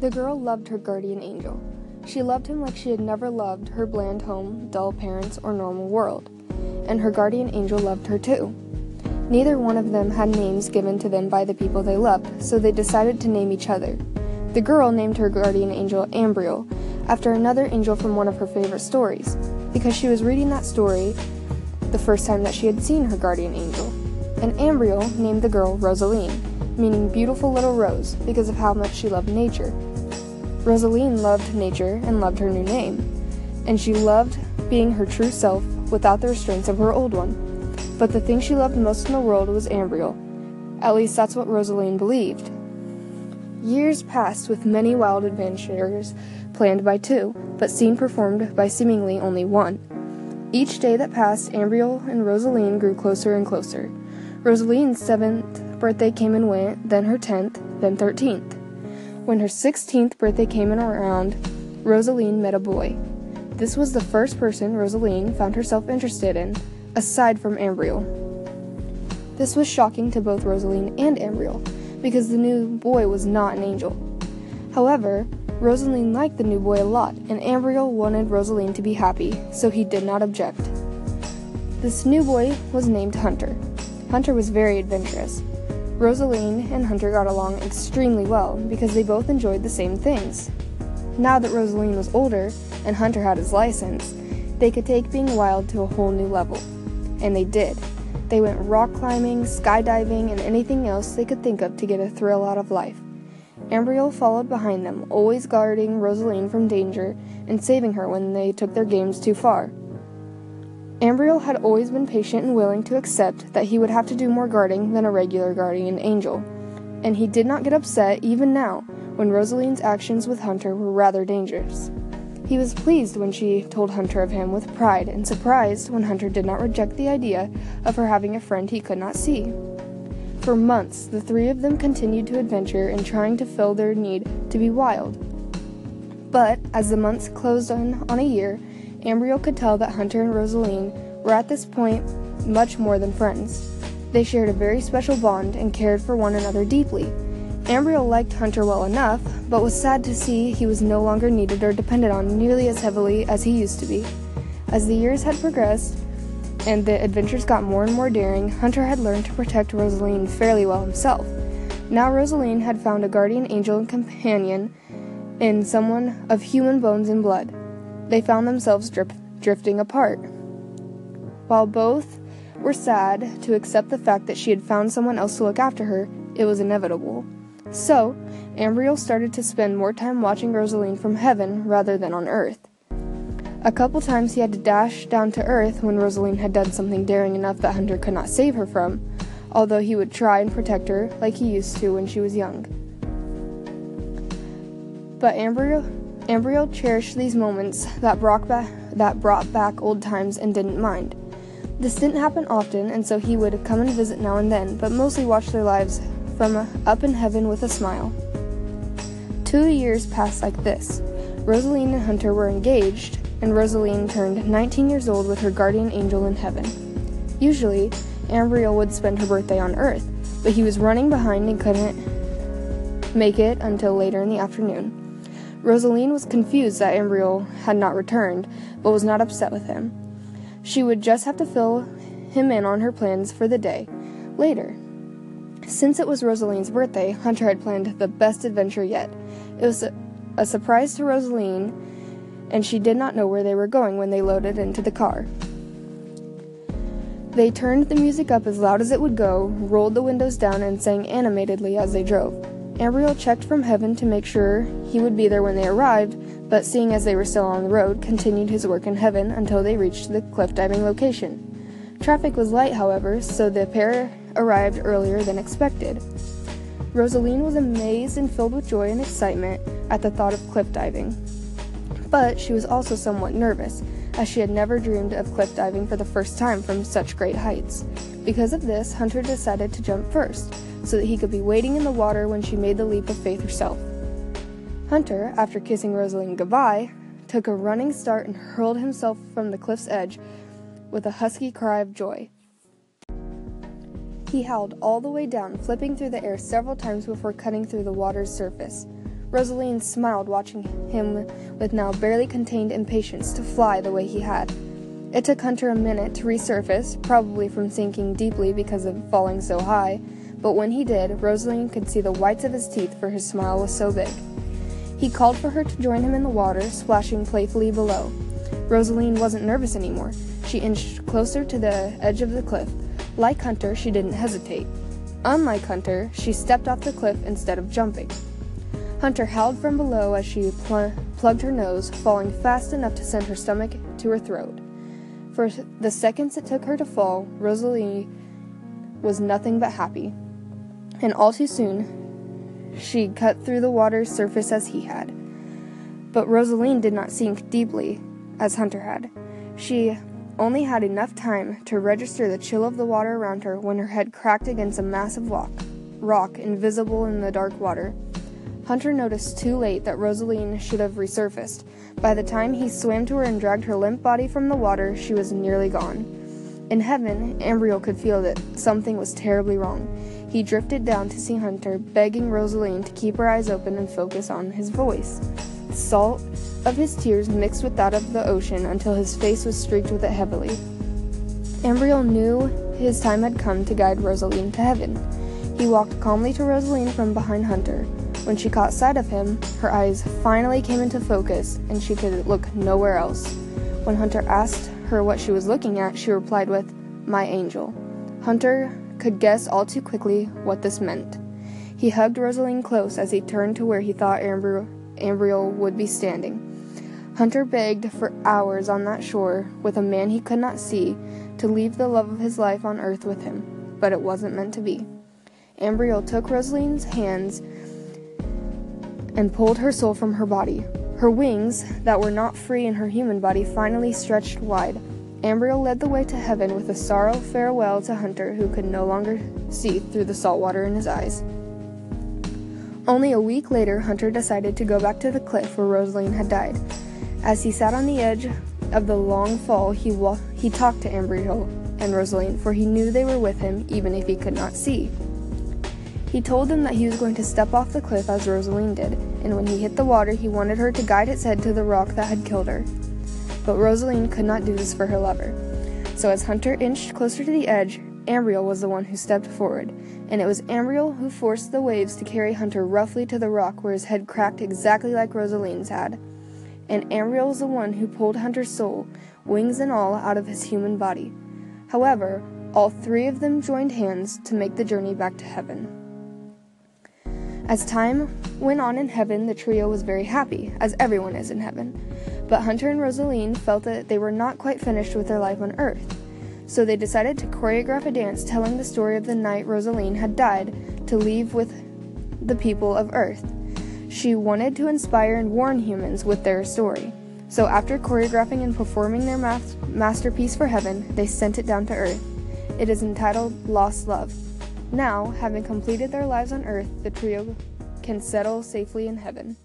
The girl loved her guardian angel. She loved him like she had never loved her bland home, dull parents, or normal world. And her guardian angel loved her too. Neither one of them had names given to them by the people they loved, so they decided to name each other. The girl named her guardian angel Ambriel, after another angel from one of her favorite stories, because she was reading that story the first time that she had seen her guardian angel. And Ambriel named the girl Rosaline, meaning beautiful little rose, because of how much she loved nature. Rosaline loved nature and loved her new name, and she loved being her true self without the restraints of her old one. But the thing she loved most in the world was Ambriel. At least that's what Rosaline believed. Years passed with many wild adventures planned by two, but seen performed by seemingly only one. Each day that passed, Ambriel and Rosaline grew closer and closer. Rosaline's seventh birthday came and went, then her tenth, then thirteenth. When her sixteenth birthday came around, Rosaline met a boy. This was the first person Rosaline found herself interested in, aside from Ambriel. This was shocking to both Rosaline and Ambriel, because the new boy was not an angel. However, Rosaline liked the new boy a lot, and Ambriel wanted Rosaline to be happy, so he did not object. This new boy was named Hunter. Hunter was very adventurous. Rosaline and Hunter got along extremely well because they both enjoyed the same things. Now that Rosaline was older and Hunter had his license, they could take being wild to a whole new level. And they did. They went rock climbing, skydiving, and anything else they could think of to get a thrill out of life. Ambriel followed behind them, always guarding Rosaline from danger and saving her when they took their games too far. Ambriel had always been patient and willing to accept that he would have to do more guarding than a regular guardian angel, and he did not get upset even now when Rosaline's actions with Hunter were rather dangerous. He was pleased when she told Hunter of him with pride, and surprised when Hunter did not reject the idea of her having a friend he could not see. For months, the three of them continued to adventure in trying to fill their need to be wild. But as the months closed on, on a year, Ambriel could tell that Hunter and Rosaline were at this point much more than friends. They shared a very special bond and cared for one another deeply. Ambriel liked Hunter well enough, but was sad to see he was no longer needed or depended on nearly as heavily as he used to be. As the years had progressed, and the adventures got more and more daring, Hunter had learned to protect Rosaline fairly well himself. Now Rosaline had found a guardian angel and companion in someone of human bones and blood. They found themselves drip- drifting apart. While both were sad to accept the fact that she had found someone else to look after her, it was inevitable. So, Ambriel started to spend more time watching Rosaline from heaven rather than on earth. A couple times he had to dash down to earth when Rosaline had done something daring enough that Hunter could not save her from, although he would try and protect her like he used to when she was young. But Ambriel, Ambriel cherished these moments that brought, back, that brought back old times and didn't mind. This didn't happen often, and so he would come and visit now and then, but mostly watch their lives from up in heaven with a smile. Two years passed like this. Rosaline and Hunter were engaged, and Rosaline turned 19 years old with her guardian angel in heaven. Usually, Ambriel would spend her birthday on Earth, but he was running behind and couldn't make it until later in the afternoon. Rosaline was confused that Ambriel had not returned, but was not upset with him. She would just have to fill him in on her plans for the day later. Since it was Rosaline's birthday, Hunter had planned the best adventure yet. It was a, a surprise to Rosaline, and she did not know where they were going when they loaded into the car. They turned the music up as loud as it would go, rolled the windows down, and sang animatedly as they drove. Ambriel checked from heaven to make sure he would be there when they arrived, but seeing as they were still on the road, continued his work in heaven until they reached the cliff diving location. Traffic was light, however, so the pair arrived earlier than expected. Rosaline was amazed and filled with joy and excitement at the thought of cliff diving. But she was also somewhat nervous, as she had never dreamed of cliff diving for the first time from such great heights. Because of this, Hunter decided to jump first, so that he could be waiting in the water when she made the leap of faith herself. Hunter, after kissing Rosaline goodbye, took a running start and hurled himself from the cliff's edge with a husky cry of joy. He howled all the way down, flipping through the air several times before cutting through the water's surface. Rosaline smiled, watching him with now barely contained impatience to fly the way he had. It took Hunter a minute to resurface, probably from sinking deeply because of falling so high, but when he did, Rosaline could see the whites of his teeth, for his smile was so big. He called for her to join him in the water, splashing playfully below. Rosaline wasn't nervous anymore. She inched closer to the edge of the cliff. Like Hunter, she didn't hesitate. Unlike Hunter, she stepped off the cliff instead of jumping. Hunter howled from below as she pl- plugged her nose, falling fast enough to send her stomach to her throat. For the seconds it took her to fall, Rosalie was nothing but happy. And all too soon, she cut through the water's surface as he had. But Rosaline did not sink deeply as Hunter had. She only had enough time to register the chill of the water around her when her head cracked against a massive rock, rock invisible in the dark water. Hunter noticed too late that Rosaline should have resurfaced. By the time he swam to her and dragged her limp body from the water, she was nearly gone. In heaven, Ambriel could feel that something was terribly wrong. He drifted down to see Hunter, begging Rosaline to keep her eyes open and focus on his voice. The salt of his tears mixed with that of the ocean until his face was streaked with it heavily. Ambriel knew his time had come to guide Rosaline to heaven. He walked calmly to Rosaline from behind Hunter. When she caught sight of him, her eyes finally came into focus and she could look nowhere else. When Hunter asked her what she was looking at, she replied with, My angel. Hunter could guess all too quickly what this meant. He hugged Rosaline close as he turned to where he thought Ambriel would be standing. Hunter begged for hours on that shore with a man he could not see to leave the love of his life on earth with him, but it wasn't meant to be. Ambriel took Rosaline's hands and pulled her soul from her body. Her wings, that were not free in her human body, finally stretched wide. Ambriel led the way to heaven with a sorrow farewell to Hunter, who could no longer see through the salt water in his eyes. Only a week later, Hunter decided to go back to the cliff where Rosaline had died. As he sat on the edge of the long fall, he, wa- he talked to Ambriel and Rosaline, for he knew they were with him even if he could not see. He told them that he was going to step off the cliff as Rosaline did, and when he hit the water, he wanted her to guide its head to the rock that had killed her. But Rosaline could not do this for her lover. So as Hunter inched closer to the edge, Ambriel was the one who stepped forward, and it was Ambriel who forced the waves to carry Hunter roughly to the rock where his head cracked exactly like Rosaline's had. And Ambriel was the one who pulled Hunter's soul, wings and all, out of his human body. However, all three of them joined hands to make the journey back to heaven. As time went on in heaven, the trio was very happy, as everyone is in heaven. But Hunter and Rosaline felt that they were not quite finished with their life on Earth. So they decided to choreograph a dance telling the story of the night Rosaline had died to leave with the people of Earth. She wanted to inspire and warn humans with their story. So after choreographing and performing their masterpiece for heaven, they sent it down to Earth. It is entitled Lost Love. Now, having completed their lives on earth, the trio can settle safely in heaven.